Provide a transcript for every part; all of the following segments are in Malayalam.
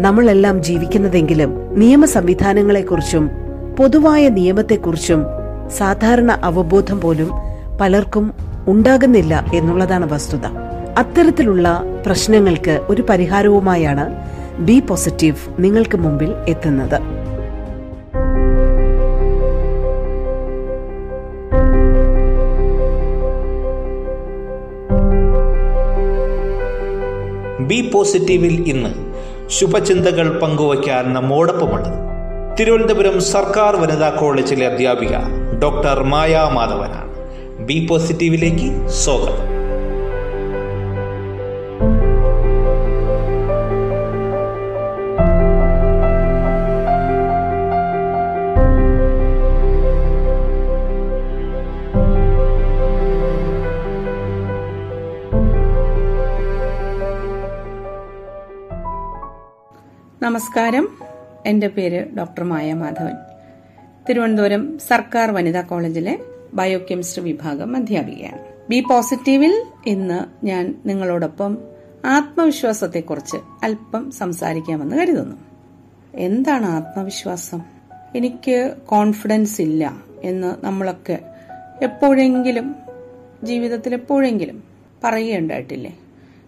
നമ്മളെല്ലാം ജീവിക്കുന്നതെങ്കിലും നിയമ സംവിധാനങ്ങളെക്കുറിച്ചും പൊതുവായ നിയമത്തെക്കുറിച്ചും സാധാരണ അവബോധം പോലും പലർക്കും ഉണ്ടാകുന്നില്ല എന്നുള്ളതാണ് വസ്തുത. അത്തരത്തിലുള്ള പ്രശ്നങ്ങൾക്ക് ഒരു പരിഹാരവുമായാണ് ബി പോസിറ്റീവ് നിങ്ങൾക്ക് മുമ്പിൽ എത്തുന്നത്. ബി പോസിറ്റീവിൽ ഇന്ന് ശുഭചിന്തകൾ പങ്കുവയ്ക്കാൻ നമ്മോടൊപ്പമുള്ളത്. തിരുവനന്തപുരം സർക്കാർ വനിതാ കോളേജിലെ അധ്യാപിക ഡോക്ടർ മായ മാധവനാണ്. ബി പോസിറ്റീവിലേക്ക് സ്വാഗതം. നമസ്കാരം. എന്റെ പേര് ഡോക്ടർ മായ മാധവൻ. തിരുവനന്തപുരം സർക്കാർ വനിതാ കോളേജിലെ ബയോ കെമിസ്ട്രി വിഭാഗം അധ്യാപികയാണ്. ബി പോസിറ്റീവിൽ ഇന്ന് ഞാൻ നിങ്ങളോടൊപ്പം ആത്മവിശ്വാസത്തെക്കുറിച്ച് അല്പം സംസാരിക്കാമെന്ന് കരുതുന്നു. എന്താണ് ആത്മവിശ്വാസം? എനിക്ക് കോൺഫിഡൻസ് ഇല്ല എന്ന് നമ്മളൊക്കെ എപ്പോഴെങ്കിലും ജീവിതത്തിൽ എപ്പോഴെങ്കിലും പറയുകയുണ്ടായിട്ടില്ലേ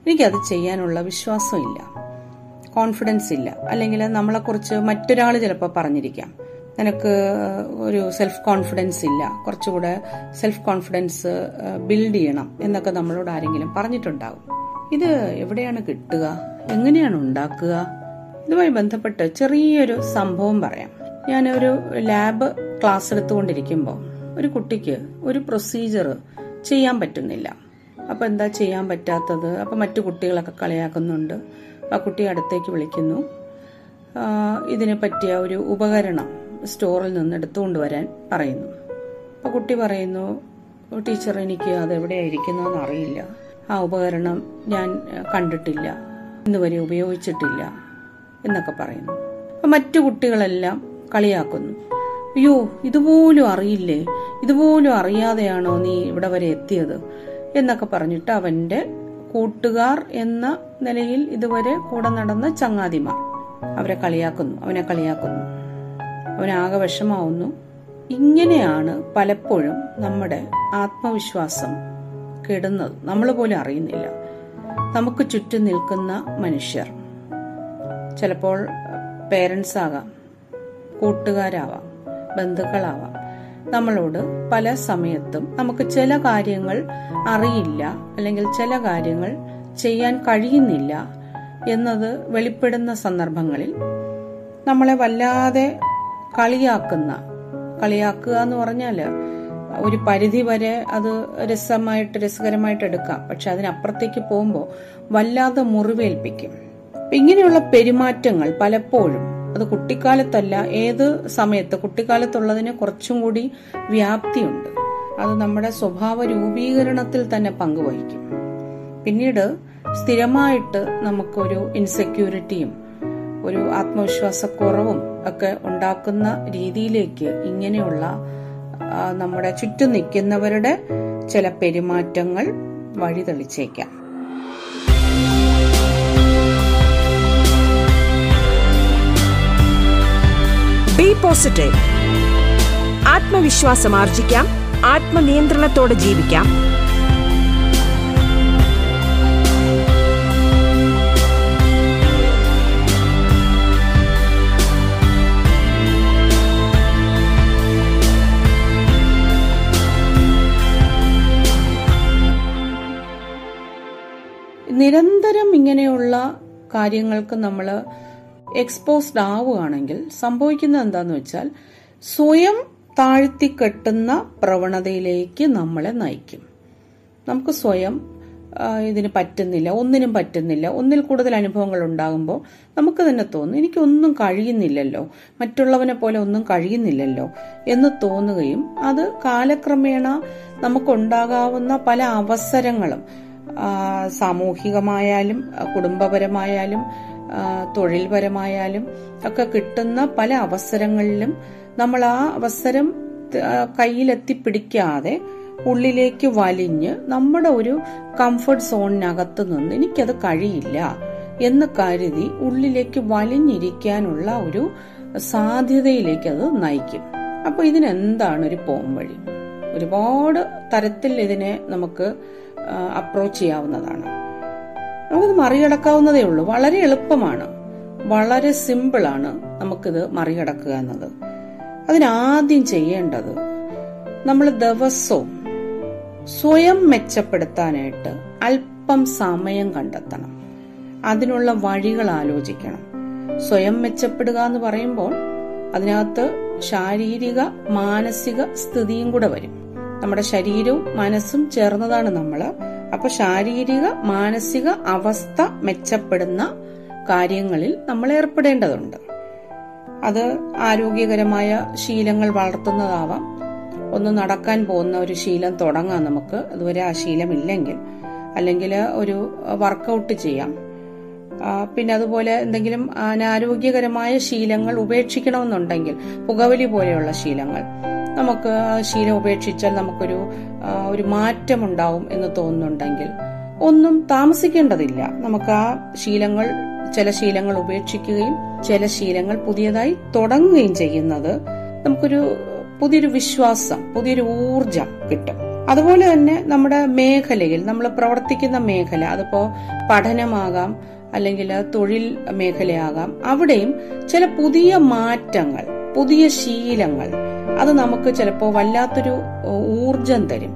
എനിക്കത് ചെയ്യാനുള്ള വിശ്വാസമില്ല. കോൺഫിഡൻസ് ഇല്ല. അല്ലെങ്കിൽ നമ്മളെക്കുറിച്ച് മറ്റൊരാൾ ചിലപ്പോൾ പറഞ്ഞിരിക്കാം. നിനക്ക് ഒരു സെൽഫ് കോൺഫിഡൻസ് ഇല്ല. കുറച്ചുകൂടെ സെൽഫ് കോൺഫിഡൻസ് ബിൽഡ് ചെയ്യണം എന്നൊക്കെ നമ്മളോട് ആരെങ്കിലും പറഞ്ഞിട്ടുണ്ടാകും ഇത് എവിടെയാണ് കിട്ടുക? എങ്ങനെയാണ് ഉണ്ടാക്കുക? ഇതുമായി ബന്ധപ്പെട്ട് ചെറിയൊരു സംഭവം പറയാം. ഞാനൊരു ലാബ് ക്ലാസ് എടുത്തുകൊണ്ടിരിക്കുമ്പോൾ ഒരു കുട്ടിക്ക് ഒരു പ്രൊസീജിയർ ചെയ്യാൻ പറ്റുന്നില്ല. അപ്പൊ എന്താ ചെയ്യാൻ പറ്റാത്തത്? അപ്പൊ മറ്റു കുട്ടികളൊക്കെ കളിയാക്കുന്നുണ്ട്. ആ കുട്ടി അടുത്തേക്ക് വിളിക്കുന്നു. ഇതിനെ പറ്റിയ ഒരു ഉപകരണം സ്റ്റോറിൽ നിന്ന് എടുത്തുകൊണ്ട് വരാൻ പറയുന്നു. അപ്പോൾ കുട്ടി പറയുന്നു ടീച്ചർ എനിക്ക് അത് എവിടെയായിരിക്കുന്നതെന്ന് അറിയില്ല. ആ ഉപകരണം ഞാൻ കണ്ടിട്ടില്ല. ഇന്നുവരെ ഉപയോഗിച്ചിട്ടില്ല. എന്നൊക്കെ പറയുന്നു. അപ്പം മറ്റു കുട്ടികളെല്ലാം കളിയാക്കുന്നു. അയ്യോ ഇതുപോലും അറിയില്ലേ? ഇതുപോലും അറിയാതെയാണോ നീ ഇവിടെ വരെ എത്തിയത്? എന്നൊക്കെ പറഞ്ഞിട്ട് അവന്റെ കൂട്ടുകാർ എന്ന നിലയിൽ ഇതുവരെ കൂടെ നടന്ന ചങ്ങാതിമാർ. അവരെ കളിയാക്കുന്നു അവനെ കളിയാക്കുന്നു. അവനാകെ വിഷമാവുന്നു ഇങ്ങനെയാണ് പലപ്പോഴും നമ്മുടെ ആത്മവിശ്വാസം കെടുന്നത്. നമ്മൾ പോലും അറിയുന്നില്ല. നമുക്ക് ചുറ്റും നിൽക്കുന്ന മനുഷ്യർ. ചിലപ്പോൾ പേരൻസ് ആകാം കൂട്ടുകാരാവാം ബന്ധുക്കളാവാം. നമ്മളോട് പല സമയത്തും നമുക്ക് ചില കാര്യങ്ങൾ അറിയില്ല അല്ലെങ്കിൽ ചില കാര്യങ്ങൾ ചെയ്യാൻ കഴിയുന്നില്ല എന്നത് വെളിപ്പെടുന്ന സന്ദർഭങ്ങളിൽ നമ്മളെ വല്ലാതെ കളിയാക്കുന്ന കളിയാക്കുക എന്ന് പറഞ്ഞാൽ ഒരു പരിധി വരെ അത് രസമായിട്ട് രസകരമായിട്ട് എടുക്കാം. പക്ഷെ അതിനപ്പുറത്തേക്ക് പോകുമ്പോൾ വല്ലാതെ മുറിവേൽപ്പിക്കും. ഇങ്ങനെയുള്ള പെരുമാറ്റങ്ങൾ പലപ്പോഴും അത് കുട്ടിക്കാലത്തല്ല ഏത് സമയത്ത്? കുട്ടിക്കാലത്തുള്ളതിന് കുറച്ചും കൂടി വ്യാപ്തിയുണ്ട്. അത് നമ്മുടെ സ്വഭാവ രൂപീകരണത്തിൽ തന്നെ പങ്കുവഹിക്കും. പിന്നീട് സ്ഥിരമായിട്ട് നമുക്കൊരു ഇൻസെക്യൂരിറ്റിയും ഒരു ആത്മവിശ്വാസക്കുറവും ഒക്കെ ഉണ്ടാക്കുന്ന രീതിയിലേക്ക് ഇങ്ങനെയുള്ള നമ്മുടെ ചുറ്റും നിൽക്കുന്നവരുടെ ചില പെരുമാറ്റങ്ങൾ വഴിതെളിച്ചേക്കാം. പോസിറ്റീവ് ആത്മവിശ്വാസം ആർജിക്കാം. ആത്മനിയന്ത്രണത്തോടെ ജീവിക്കാം. നിരന്തരം ഇങ്ങനെയുള്ള കാര്യങ്ങൾക്ക് നമ്മൾ എക്സ്പോസ്ഡ് ആവുകയാണെങ്കിൽ സംഭവിക്കുന്നത് എന്താന്ന് വെച്ചാൽ സ്വയം താഴ്ത്തിക്കെട്ടുന്ന പ്രവണതയിലേക്ക് നമ്മളെ നയിക്കും. നമുക്ക് സ്വയം ഇതിന് പറ്റുന്നില്ല ഒന്നിനും പറ്റുന്നില്ല ഒന്നിൽ കൂടുതൽ അനുഭവങ്ങൾ ഉണ്ടാകുമ്പോൾ നമുക്ക് തന്നെ തോന്നും എനിക്കൊന്നും കഴിയുന്നില്ലല്ലോ മറ്റുള്ളവനെ പോലെ ഒന്നും കഴിയുന്നില്ലല്ലോ എന്ന് തോന്നുകയും അത് കാലക്രമേണ നമുക്കുണ്ടാകാവുന്ന പല അവസരങ്ങളും സാമൂഹികമായാലും കുടുംബപരമായാലും തൊഴിൽപരമായാലും ഒക്കെ കിട്ടുന്ന പല അവസരങ്ങളിലും നമ്മൾ ആ അവസരം കയ്യിലെത്തിപ്പിടിക്കാതെ ഉള്ളിലേക്ക് വലിഞ്ഞ് നമ്മുടെ ഒരു കംഫർട്ട് സോണിനകത്ത് നിന്ന് എനിക്കത് കഴിയില്ല എന്ന് കരുതി ഉള്ളിലേക്ക് വലിഞ്ഞിരിക്കാനുള്ള ഒരു സാധ്യതയിലേക്ക് അത് നയിക്കും. അപ്പൊ ഇതിനെന്താണ് ഒരു പോംവഴി? ഒരുപാട് തരത്തിൽ ഇതിനെ നമുക്ക് അപ്രോച്ച് ചെയ്യാവുന്നതാണ്. നമുക്കത് മറികടക്കാവുന്നതേ ഉള്ളൂ. വളരെ എളുപ്പമാണ്. വളരെ സിമ്പിളാണ് നമുക്കിത് മറികടക്കുക എന്നത്. അതിനാദ്യം ചെയ്യേണ്ടത് നമ്മൾ ദിവസവും സ്വയം മെച്ചപ്പെടുത്താനായിട്ട് അല്പം സമയം കണ്ടെത്തണം. അതിനുള്ള വഴികൾ ആലോചിക്കണം. സ്വയം മെച്ചപ്പെടുക എന്ന് പറയുമ്പോൾ അതിനകത്ത് ശാരീരിക മാനസിക സ്ഥിതിയും കൂടെ വരും. നമ്മുടെ ശരീരവും മനസ്സും ചേർന്നതാണ് നമ്മൾ. അപ്പൊ ശാരീരിക മാനസിക അവസ്ഥ മെച്ചപ്പെടുന്ന കാര്യങ്ങളിൽ നമ്മൾ ഏർപ്പെടേണ്ടതുണ്ട്. അത് ആരോഗ്യകരമായ ശീലങ്ങൾ വളർത്തുന്നതാവാം. ഒന്ന് നടക്കാൻ പോകുന്ന ഒരു ശീലം തുടങ്ങാം നമുക്ക്. അതുവരെ ആ ശീലം ഇല്ലെങ്കിൽ അല്ലെങ്കിൽ ഒരു വർക്കൗട്ട് ചെയ്യാം. പിന്നെ അതുപോലെ എന്തെങ്കിലും അനാരോഗ്യകരമായ ശീലങ്ങൾ ഉപേക്ഷിക്കണമെന്നുണ്ടെങ്കിൽ പുകവലി പോലെയുള്ള ശീലങ്ങൾ. നമുക്ക് ശീലം ഉപേക്ഷിച്ചാൽ നമുക്കൊരു ഒരു മാറ്റം ഉണ്ടാവും എന്ന് തോന്നുന്നുണ്ടെങ്കിൽ ഒന്നും താമസിക്കേണ്ടതില്ല. നമുക്ക് ആ ശീലങ്ങൾ ചില ശീലങ്ങൾ ഉപേക്ഷിക്കുകയും ചില ശീലങ്ങൾ പുതിയതായി തുടങ്ങുകയും ചെയ്യുന്നത് നമുക്കൊരു പുതിയൊരു വിശ്വാസം പുതിയൊരു ഊർജം കിട്ടും. അതുപോലെ തന്നെ നമ്മുടെ മേഖലയിൽ നമ്മൾ പ്രവർത്തിക്കുന്ന മേഖല അതിപ്പോ പഠനമാകാം അല്ലെങ്കിൽ തൊഴിൽ മേഖലയാകാം അവിടെയും ചില പുതിയ മാറ്റങ്ങൾ പുതിയ ശീലങ്ങൾ അത് നമുക്ക് ചിലപ്പോൾ വല്ലാത്തൊരു ഊർജം തരും.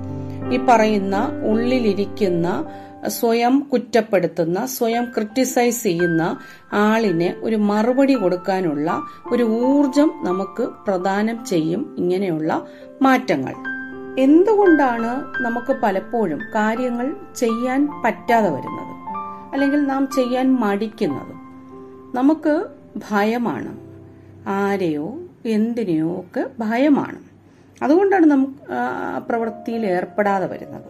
ഈ പറയുന്ന ഉള്ളിലിരിക്കുന്ന സ്വയം കുറ്റപ്പെടുത്തുന്ന സ്വയം ക്രിട്ടിസൈസ് ചെയ്യുന്ന ആളിനെ ഒരു മറുപടി കൊടുക്കാനുള്ള ഒരു ഊർജം നമുക്ക് പ്രദാനം ചെയ്യും ഇങ്ങനെയുള്ള മാറ്റങ്ങൾ. എന്തുകൊണ്ടാണ് നമുക്ക് പലപ്പോഴും കാര്യങ്ങൾ ചെയ്യാൻ പറ്റാതെ വരുന്നത്? അല്ലെങ്കിൽ നാം ചെയ്യാൻ മടിക്കുന്നത്? നമുക്ക് ഭയമാണ്. ആരെയോ എന്തിനെയോ ഒക്കെ ഭയമാണ്. അതുകൊണ്ടാണ് നമുക്ക് പ്രവൃത്തിയിൽ ഏർപ്പെടാതെ വരുന്നത്.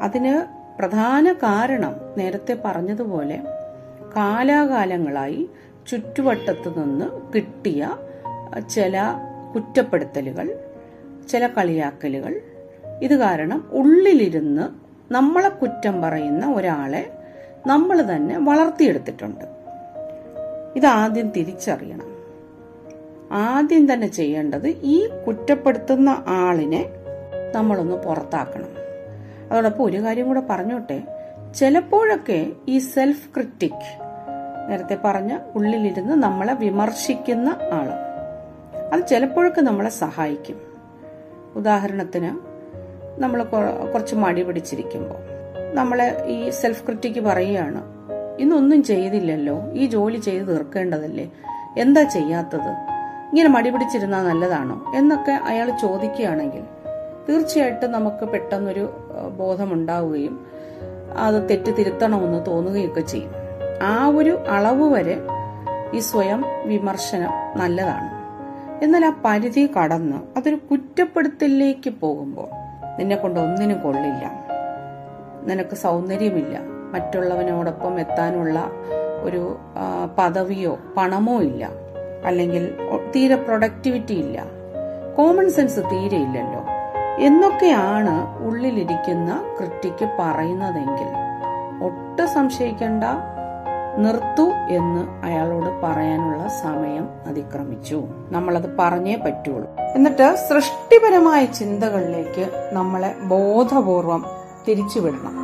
അതിന് പ്രധാന കാരണം നേരത്തെ പറഞ്ഞതുപോലെ കാലാകാലങ്ങളായി ചുറ്റുവട്ടത്തു നിന്ന് കിട്ടിയ ചില കുറ്റപ്പെടുത്തലുകൾ ചില കളിയാക്കലുകൾ. ഇത് കാരണം ഉള്ളിലിരുന്ന് നമ്മളെ കുറ്റം പറയുന്ന ഒരാളെ നമ്മൾ തന്നെ വളർത്തിയെടുത്തിട്ടുണ്ട്. ഇതാദ്യം തിരിച്ചറിയണം. ആദ്യം തന്നെ ചെയ്യേണ്ടത് ഈ കുറ്റപ്പെടുത്തുന്ന ആളിനെ നമ്മളൊന്ന് പുറത്താക്കണം. അതോടൊപ്പം ഒരു കാര്യം കൂടെ പറഞ്ഞോട്ടെ. ചിലപ്പോഴൊക്കെ ഈ സെൽഫ് ക്രിറ്റിക് നേരത്തെ പറഞ്ഞ ഉള്ളിലിരുന്ന് നമ്മളെ വിമർശിക്കുന്ന ആൾ അത് ചിലപ്പോഴൊക്കെ നമ്മളെ സഹായിക്കും. ഉദാഹരണത്തിന് നമ്മൾ കുറച്ച് മടി പിടിച്ചിരിക്കുമ്പോൾ നമ്മളെ ഈ സെൽഫ് ക്രിറ്റിക് പറയുകയാണ് ഇന്നൊന്നും ചെയ്തില്ലല്ലോ ഈ ജോലി ചെയ്ത് തീർക്കേണ്ടതല്ലേ എന്താ ചെയ്യാത്തത്? ഇങ്ങനെ മടി പിടിച്ചിരുന്നാൽ നല്ലതാണോ എന്നൊക്കെ അയാൾ ചോദിക്കുകയാണെങ്കിൽ തീർച്ചയായിട്ടും നമുക്ക് പെട്ടെന്നൊരു ബോധമുണ്ടാവുകയും അത് തെറ്റ് തിരുത്തണമെന്ന് തോന്നുകയൊക്കെ ചെയ്യും. ആ ഒരു അളവ് വരെ ഈ സ്വയം വിമർശനം നല്ലതാണ്. എന്നാൽ ആ പരിധി കടന്ന് അതൊരു കുറ്റപ്പെടുത്തലിലേക്ക് പോകുമ്പോൾ നിന്നെ കൊണ്ട് ഒന്നിനും കൊള്ളില്ല. നിനക്ക് സൗന്ദര്യമില്ല. മറ്റുള്ളവനോടൊപ്പം എത്താനുള്ള ഒരു പദവിയോ പണമോ ഇല്ല. അല്ലെങ്കിൽ തീരെ പ്രൊഡക്ടിവിറ്റി ഇല്ല. കോമൺ സെൻസ് തീരെ ഇല്ലല്ലോ. എന്നൊക്കെയാണ് ഉള്ളിലിരിക്കുന്ന ക്രിട്ടിക്ക് പറയുന്നതെങ്കിൽ ഒട്ടും സംശയിക്കേണ്ട നിർത്തു എന്ന് അയാളോട് പറയാനുള്ള സമയം അതിക്രമിച്ചു. നമ്മളത് പറഞ്ഞേ പറ്റുള്ളൂ. എന്നിട്ട് സൃഷ്ടിപരമായ ചിന്തകളിലേക്ക് നമ്മളെ ബോധപൂർവം തിരിച്ചുവിടണം.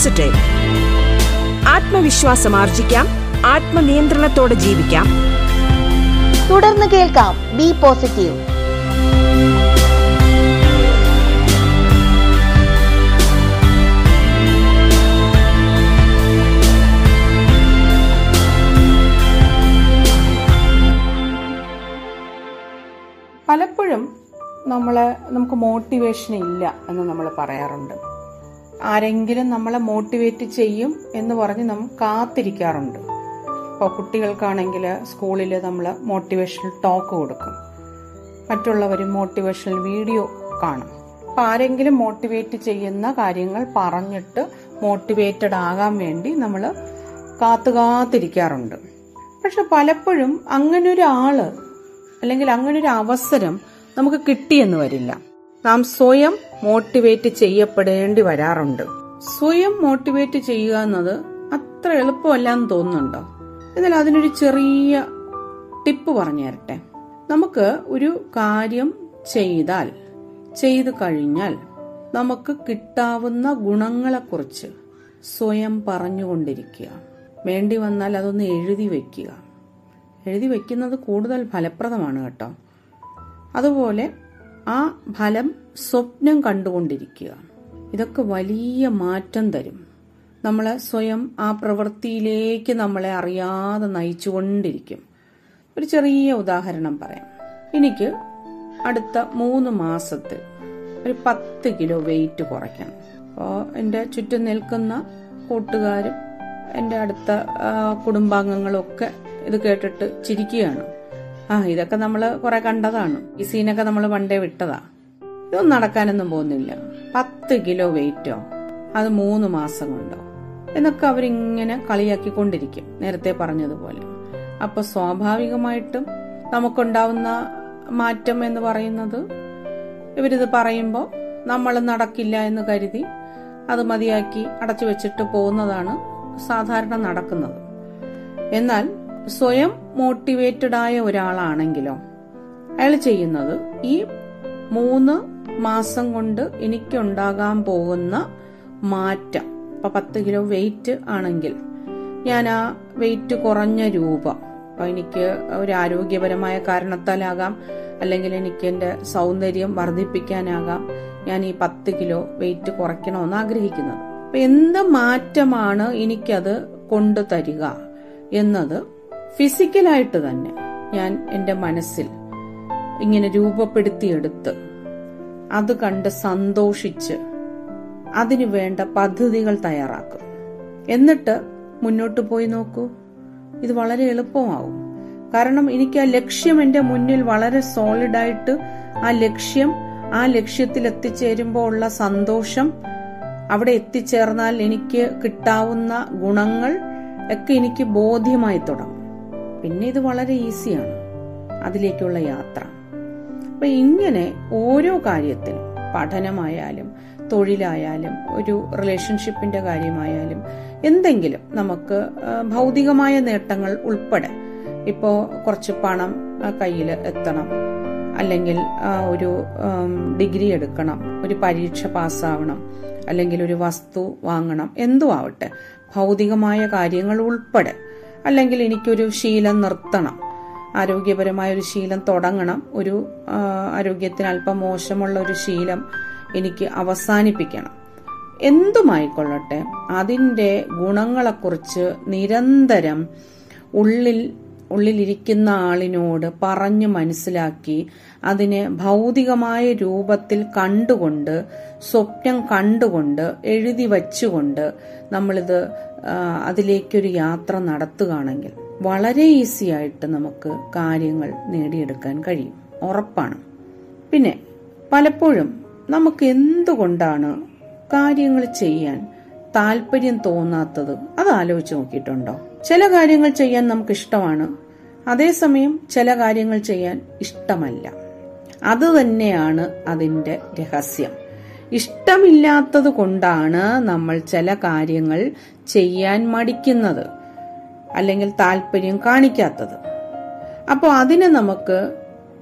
പോസിറ്റീവ് ആത്മവിശ്വാസം ആർജിക്കാം ആത്മനിയന്ത്രണത്തോടെ ജീവിക്കാം. തുടർന്ന് കേൾക്കാം ബി പോസിറ്റീവ്. പലപ്പോഴും നമ്മൾ നമുക്ക് മോട്ടിവേഷൻ ഇല്ല എന്ന് നമ്മൾ പറയാറുണ്ട്. ആരെങ്കിലും നമ്മളെ മോട്ടിവേറ്റ് ചെയ്യും എന്ന് പറഞ്ഞ് നമ്മൾ കാത്തിരിക്കാറുണ്ട്. ഇപ്പോൾ കുട്ടികൾക്കാണെങ്കിൽ സ്കൂളിൽ നമ്മൾ മോട്ടിവേഷണൽ ടോക്ക് കൊടുക്കും. മറ്റുള്ളവർ മോട്ടിവേഷണൽ വീഡിയോ കാണും. അപ്പം ആരെങ്കിലും മോട്ടിവേറ്റ് ചെയ്യുന്ന കാര്യങ്ങൾ പറഞ്ഞിട്ട് മോട്ടിവേറ്റഡ് ആകാൻ വേണ്ടി നമ്മൾ കാത്തു കാത്തിരിക്കാറുണ്ട്. പക്ഷെ പലപ്പോഴും അങ്ങനൊരാൾ അല്ലെങ്കിൽ അങ്ങനൊരു അവസരം നമുക്ക് കിട്ടിയെന്ന് വരില്ല. നാം സ്വയം മോട്ടിവേറ്റ് ചെയ്യപ്പെടേണ്ടി വരാറുണ്ട്. സ്വയം മോട്ടിവേറ്റ് ചെയ്യുക എന്നത് അത്ര എളുപ്പമല്ല എന്ന് തോന്നുന്നുണ്ടോ? എന്നാൽ അതിനൊരു ചെറിയ ടിപ്പ് പറഞ്ഞു തരട്ടെ നമുക്ക് ഒരു കാര്യം ചെയ്താൽ ചെയ്തു കഴിഞ്ഞാൽ നമുക്ക് കിട്ടാവുന്ന ഗുണങ്ങളെക്കുറിച്ച് സ്വയം പറഞ്ഞുകൊണ്ടിരിക്കുക. വേണ്ടി വന്നാൽ അതൊന്ന് എഴുതി വെക്കുക. എഴുതി വെക്കുന്നത് കൂടുതൽ ഫലപ്രദമാണ് കേട്ടോ. അതുപോലെ ആ ഫലം സ്വപ്നം കണ്ടുകൊണ്ടിരിക്കുക. ഇതൊക്കെ വലിയ മാറ്റം തരും. നമ്മളെ സ്വയം ആ പ്രവൃത്തിയിലേക്ക് നമ്മളെ അറിയാതെ നയിച്ചുകൊണ്ടിരിക്കും. ഒരു ചെറിയ ഉദാഹരണം പറയാം. എനിക്ക് അടുത്ത മൂന്ന് മാസത്തിൽ ഒരു പത്ത് കിലോ വെയിറ്റ് കുറയ്ക്കണം. അപ്പോൾ എന്റെ ചുറ്റും നിൽക്കുന്ന കൂട്ടുകാരും എന്റെ അടുത്ത കുടുംബാംഗങ്ങളൊക്കെ ഇത് കേട്ടിട്ട് ചിരിക്കുകയാണ്. ആ ഇതൊക്കെ നമ്മൾ കുറെ കണ്ടതാണ്. ഈ സീനൊക്കെ നമ്മൾ പണ്ടേ വിട്ടതാ. ഇതൊന്നും നടക്കാനൊന്നും പോകുന്നില്ല. പത്ത് കിലോ വെയിറ്റോ? അത് മൂന്ന് മാസം കൊണ്ടോ? എന്നൊക്കെ അവരിങ്ങനെ കളിയാക്കിക്കൊണ്ടിരിക്കും. നേരത്തെ പറഞ്ഞതുപോലെ. അപ്പൊ സ്വാഭാവികമായിട്ടും നമുക്കുണ്ടാവുന്ന മാറ്റം എന്ന് പറയുന്നത് ഇവരിത് പറയുമ്പോൾ നമ്മൾ നടക്കില്ല എന്ന് കരുതി അത് മതിയാക്കി അടച്ചു വെച്ചിട്ട് പോകുന്നതാണ് സാധാരണ നടക്കുന്നത്. എന്നാൽ സ്വയം മോട്ടിവേറ്റഡ് ആയ ഒരാളാണെങ്കിലോ അയാൾ ചെയ്യുന്നത് ഈ മൂന്ന് മാസം കൊണ്ട് എനിക്കുണ്ടാകാൻ പോകുന്ന മാറ്റം. ഇപ്പൊ പത്ത് കിലോ വെയിറ്റ് ആണെങ്കിൽ ഞാൻ ആ വെയിറ്റ് കുറഞ്ഞ രൂപം അപ്പൊ എനിക്ക് ഒരു ആരോഗ്യപരമായ കാരണത്താലാകാം അല്ലെങ്കിൽ എനിക്ക് എന്റെ സൗന്ദര്യം വർദ്ധിപ്പിക്കാനാകാം ഞാൻ ഈ പത്ത് കിലോ വെയിറ്റ് കുറയ്ക്കണമെന്ന് ആഗ്രഹിക്കുന്നത്. അപ്പൊ എന്ത് മാറ്റമാണ് എനിക്കത് കൊണ്ടു തരിക എന്നത് ഫിസിക്കലായിട്ട് തന്നെ ഞാൻ എന്റെ മനസ്സിൽ ഇങ്ങനെ രൂപപ്പെടുത്തിയെടുത്ത് അത് കണ്ട് സന്തോഷിച്ച് അതിനു വേണ്ട പദ്ധതികൾ തയ്യാറാക്കും. എന്നിട്ട് മുന്നോട്ട് പോയി നോക്കൂ. ഇത് വളരെ എളുപ്പമാവും. കാരണം എനിക്ക് ആ ലക്ഷ്യം എന്റെ മുന്നിൽ വളരെ സോളിഡായിട്ട് ആ ലക്ഷ്യം ആ ലക്ഷ്യത്തിൽ എത്തിച്ചേരുമ്പോൾ ഉള്ള സന്തോഷം അവിടെ എത്തിച്ചേർന്നാൽ എനിക്ക് കിട്ടാവുന്ന ഗുണങ്ങൾ ഒക്കെ എനിക്ക് ബോധ്യമായി തുടങ്ങും. പിന്നെ ഇത് വളരെ ഈസിയാണ്. അതിലേക്കുള്ള യാത്ര. അപ്പൊ ഇങ്ങനെ ഓരോ കാര്യത്തിനും പഠനമായാലും തൊഴിലായാലും ഒരു റിലേഷൻഷിപ്പിന്റെ കാര്യമായാലും എന്തെങ്കിലും നമുക്ക് ഭൗതികമായ നേട്ടങ്ങൾ ഉൾപ്പെടെ ഇപ്പോൾ കുറച്ച് പണം കയ്യിൽ എത്തണം. അല്ലെങ്കിൽ ഒരു ഡിഗ്രി എടുക്കണം ഒരു പരീക്ഷ പാസ്സാവണം അല്ലെങ്കിൽ ഒരു വസ്തു വാങ്ങണം എന്തും ആവട്ടെ ഭൗതികമായ കാര്യങ്ങൾ ഉൾപ്പെടെ അല്ലെങ്കിൽ എനിക്കൊരു ശീലം നിർത്തണം. ആരോഗ്യപരമായ ഒരു ശീലം തുടങ്ങണം. ഒരു ആരോഗ്യത്തിന് അല്പം മോശമുള്ള ഒരു ശീലം എനിക്ക് അവസാനിപ്പിക്കണം. എന്തുമായിക്കൊള്ളട്ടെ അതിന്റെ ഗുണങ്ങളെക്കുറിച്ച് നിരന്തരം ഉള്ളിൽ ഉള്ളിലിരിക്കുന്ന ആളിനോട് പറഞ്ഞു മനസ്സിലാക്കി അതിനെ ഭൗതികമായ രൂപത്തിൽ കണ്ടുകൊണ്ട് സ്വപ്നം കണ്ടുകൊണ്ട് എഴുതി വച്ചുകൊണ്ട് നമ്മളിത് അതിലേക്കൊരു യാത്ര നടത്തുകയാണെങ്കിൽ വളരെ ഈസി ആയിട്ട് നമുക്ക് കാര്യങ്ങൾ നേടിയെടുക്കാൻ കഴിയും. ഉറപ്പാണ്. പിന്നെ പലപ്പോഴും നമുക്ക് എന്തുകൊണ്ടാണ് കാര്യങ്ങൾ ചെയ്യാൻ താല്പര്യം തോന്നാത്തത്? അത് ആലോചിച്ച് നോക്കിയിട്ടുണ്ടോ? ചില കാര്യങ്ങൾ ചെയ്യാൻ നമുക്ക് ഇഷ്ടമാണ് അതേസമയം ചില കാര്യങ്ങൾ ചെയ്യാൻ ഇഷ്ടമല്ല. അത് തന്നെയാണ് അതിന്റെ രഹസ്യം. ഇഷ്ടമില്ലാത്തത് കൊണ്ടാണ് നമ്മൾ ചില കാര്യങ്ങൾ ചെയ്യാൻ മടിക്കുന്നത് അല്ലെങ്കിൽ താല്പര്യം കാണിക്കാത്തത്. അപ്പോൾ അതിനെ നമുക്ക്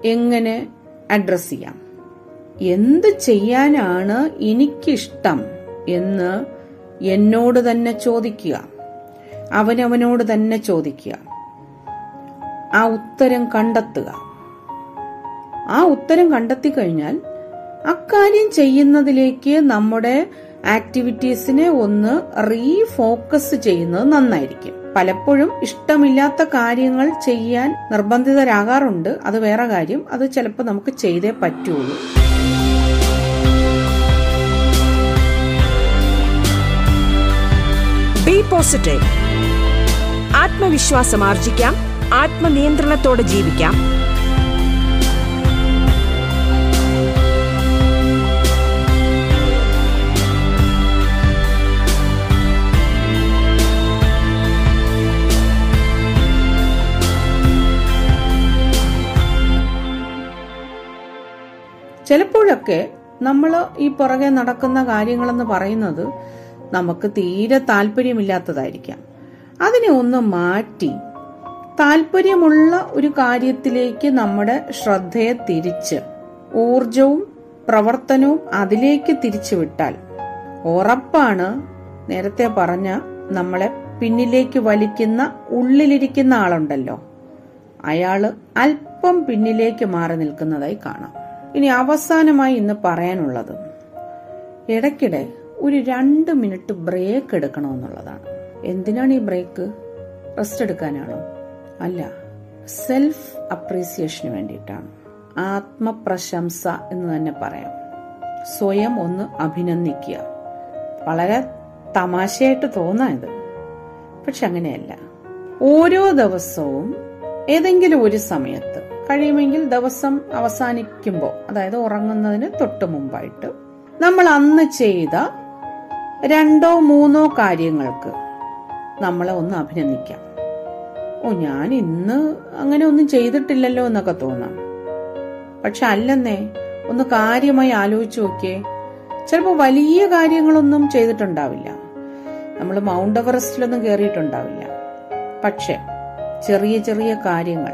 എങ്ങനെ അഡ്രസ് ചെയ്യാം? എന്ത് ചെയ്യാനാണ് എനിക്കിഷ്ടം എന്ന് എന്നോട് തന്നെ ചോദിക്കുക. അവനവനോട് തന്നെ ചോദിക്കുക. ആ ഉത്തരം കണ്ടെത്തുക. ആ ഉത്തരം കണ്ടെത്തി കഴിഞ്ഞാൽ അക്കാര്യം ചെയ്യുന്നതിലേക്ക് നമ്മുടെ ആക്ടിവിറ്റീസിനെ ഒന്ന് റീഫോക്കസ് ചെയ്യുന്നത് നന്നായിരിക്കും. പലപ്പോഴും ഇഷ്ടമില്ലാത്ത കാര്യങ്ങൾ ചെയ്യാൻ നിർബന്ധിതരാകാറുണ്ട്. അത് വേറെ കാര്യം. അത് ചിലപ്പോൾ നമുക്ക് ചെയ്തേ പറ്റുള്ളൂ. ബി പോസിറ്റീവ് ആത്മവിശ്വാസം ആർജിക്കാം ആത്മനിയന്ത്രണത്തോടെ ജീവിക്കാം. ചിലപ്പോഴൊക്കെ നമ്മൾ ഈ പുറകെ നടക്കുന്ന കാര്യങ്ങളെന്ന് പറയുന്നത് നമുക്ക് തീരെ താല്പര്യമില്ലാത്തതായിരിക്കാം. അതിനെ ഒന്ന് മാറ്റി. താല്പര്യമുള്ള ഒരു കാര്യത്തിലേക്ക് നമ്മുടെ ശ്രദ്ധയെ തിരിച്ച്. ഊർജവും പ്രവർത്തനവും അതിലേക്ക് തിരിച്ചു വിട്ടാൽ. ഉറപ്പാണ് നേരത്തെ പറഞ്ഞ നമ്മളെ പിന്നിലേക്ക് വലിക്കുന്ന ഉള്ളിലിരിക്കുന്ന ആളുണ്ടല്ലോ. അയാൾ അല്പം പിന്നിലേക്ക് മാറി നിൽക്കുന്നതായി കാണാം. ഇനി അവസാനമായി ഇന്ന് പറയാനുള്ളത്. ഇടയ്ക്കിടെ ഒരു രണ്ട് മിനിറ്റ് ബ്രേക്ക് എടുക്കണമെന്നുള്ളതാണ്. എന്തിനാണ് ഈ ബ്രേക്ക്? റെസ്റ്റ് എടുക്കാനാണോ? അല്ല സെൽഫ് അപ്രീസിയേഷന് വേണ്ടിയിട്ടാണ്. ആത്മപ്രശംസ എന്ന് തന്നെ പറയാം. സ്വയം ഒന്ന് അഭിനന്ദിക്കുക. വളരെ തമാശയായിട്ട് തോന്നാം ഇത്. പക്ഷെ അങ്ങനെയല്ല. ഓരോ ദിവസവും ഏതെങ്കിലും ഒരു സമയത്ത് കഴിയുമെങ്കിൽ ദിവസം അവസാനിക്കുമ്പോൾ അതായത് ഉറങ്ങുന്നതിന് തൊട്ട് മുമ്പായിട്ട് നമ്മൾ അന്ന് ചെയ്ത രണ്ടോ മൂന്നോ കാര്യങ്ങൾക്ക് നമ്മളെ ഒന്ന് അഭിനന്ദിക്കാം. ഓ ഞാൻ ഇന്ന് അങ്ങനെ ഒന്നും ചെയ്തിട്ടില്ലല്ലോ എന്നൊക്കെ തോന്നാം. പക്ഷെ അല്ലെന്നേ ഒന്ന് കാര്യമായി ആലോചിച്ച് നോക്കിയേ ചിലപ്പോൾ വലിയ കാര്യങ്ങളൊന്നും ചെയ്തിട്ടുണ്ടാവില്ല. നമ്മൾ മൗണ്ട് എവറസ്റ്റിലൊന്നും കയറിയിട്ടുണ്ടാവില്ല പക്ഷെ ചെറിയ ചെറിയ കാര്യങ്ങൾ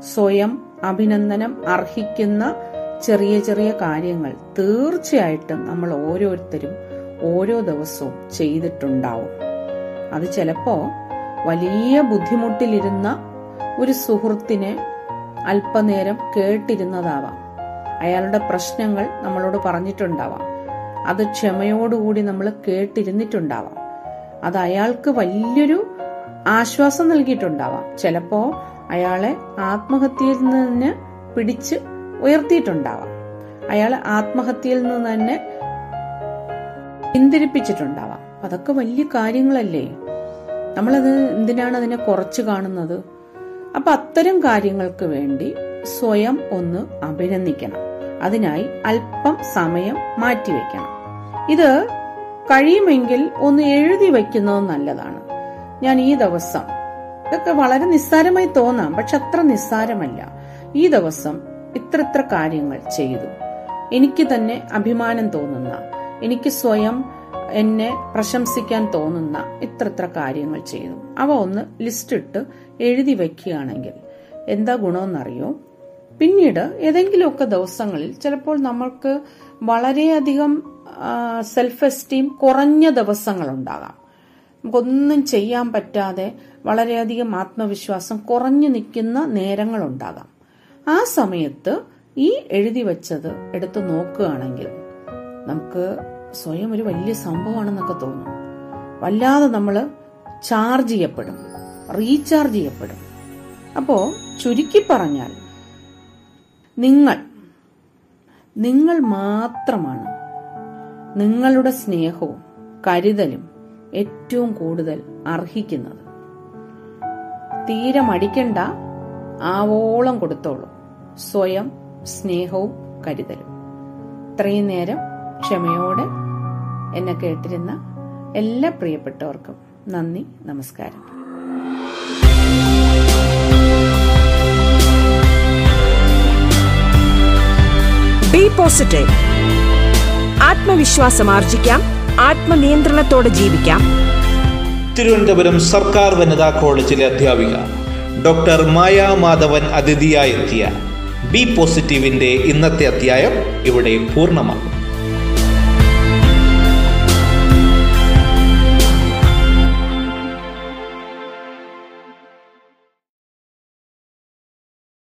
സ്വയം അഭിനന്ദനം അർഹിക്കുന്ന ചെറിയ ചെറിയ കാര്യങ്ങൾ തീർച്ചയായിട്ടും നമ്മൾ ഓരോരുത്തരും ഓരോ ദിവസവും ചെയ്തിട്ടുണ്ടാവും. അത് ചിലപ്പോ വലിയ ബുദ്ധിമുട്ടിലിരുന്ന ഒരു സുഹൃത്തിനെ അല്പനേരം കേട്ടിരുന്നതാവാം. അയാളുടെ പ്രശ്നങ്ങൾ നമ്മളോട് പറഞ്ഞിട്ടുണ്ടാവാം. അത് ക്ഷമയോടുകൂടി നമ്മൾ കേട്ടിരുന്നിട്ടുണ്ടാവാം. അത് അയാൾക്ക് വലിയൊരു ആശ്വാസം നൽകിയിട്ടുണ്ടാവാം. ചിലപ്പോ അയാളെ ആത്മഹത്യയിൽ നിന്ന് പിടിച്ച് ഉയർത്തിയിട്ടുണ്ടാവാം. അയാളെ ആത്മഹത്യയിൽ നിന്ന് തന്നെ പിന്തിരിപ്പിച്ചിട്ടുണ്ടാവാം. അതൊക്കെ വലിയ കാര്യങ്ങളല്ലേ? നമ്മളത് എന്തിനാണ് അതിനെ കുറച്ച് കാണുന്നത്? അപ്പൊ അത്തരം കാര്യങ്ങൾക്ക് വേണ്ടി സ്വയം ഒന്ന് അഭിനന്ദിക്കണം. അതിനായി അല്പം സമയം മാറ്റിവെക്കണം. ഇത് കഴിയുമെങ്കിൽ ഒന്ന് എഴുതി വെക്കുന്നത് നല്ലതാണ്. ഞാൻ ഈ ദിവസം ഇതൊക്കെ വളരെ നിസ്സാരമായി തോന്നാം പക്ഷെ അത്ര നിസ്സാരമല്ല. ഈ ദിവസം ഇത്ര ഇത്ര കാര്യങ്ങൾ ചെയ്തു. എനിക്ക് തന്നെ അഭിമാനം തോന്നുന്ന എനിക്ക് സ്വയം എന്നെ പ്രശംസിക്കാൻ തോന്നുന്ന ഇത്ര ഇത്ര കാര്യങ്ങൾ ചെയ്തു അവ ഒന്ന് ലിസ്റ്റ് ഇട്ട് എഴുതി വെക്കുകയാണെങ്കിൽ എന്താ ഗുണമെന്നറിയോ? പിന്നീട് ഏതെങ്കിലുമൊക്കെ ദിവസങ്ങളിൽ ചിലപ്പോൾ നമ്മൾക്ക് വളരെയധികം സെൽഫ് എസ്റ്റീം കുറഞ്ഞ ദിവസങ്ങളുണ്ടാകാം. നമുക്കൊന്നും ചെയ്യാൻ പറ്റാതെ വളരെയധികം ആത്മവിശ്വാസം കുറഞ്ഞു നിൽക്കുന്ന നേരങ്ങളുണ്ടാകാം. ആ സമയത്ത് ഈ എഴുതി വച്ചത് എടുത്തു നോക്കുകയാണെങ്കിൽ നമുക്ക് സ്വയം ഒരു വലിയ സംഭവമാണെന്നൊക്കെ തോന്നും. വല്ലാതെ നമ്മൾ ചാർജ് ചെയ്യപ്പെടും. റീചാർജ് ചെയ്യപ്പെടും. അപ്പോ ചുരുക്കി പറഞ്ഞാൽ നിങ്ങൾ നിങ്ങൾ മാത്രമാണ് നിങ്ങളുടെ സ്നേഹവും കരുതലും ഏറ്റവും കൂടുതൽ അർഹിക്കുന്നത്. തീരെ മടിക്കണ്ട ആവോളം കൊടുത്തോളൂ. സ്വയം സ്നേഹവും കരുതലും. ഇത്രയും നേരം ക്ഷമയോടെ എന്നെ കേട്ടിരുന്ന എല്ലാ പ്രിയപ്പെട്ടവർക്കും നന്ദി നമസ്കാരം. ബി പോസിറ്റീവ് ആത്മവിശ്വാസം ആർജിക്കാം ആത്മനിയന്ത്രണത്തോടെ ജീവിക്കാം. തിരുവനന്തപുരം സർക്കാർ വനിതാ കോളേജിലെ അധ്യാപിക ഡോക്ടർ മായ മാധവൻ അതിഥിയായെത്തിയ ബി പോസിറ്റീവിന്റെ ഇന്നത്തെ അധ്യായം ഇവിടെ പൂർണമാകും.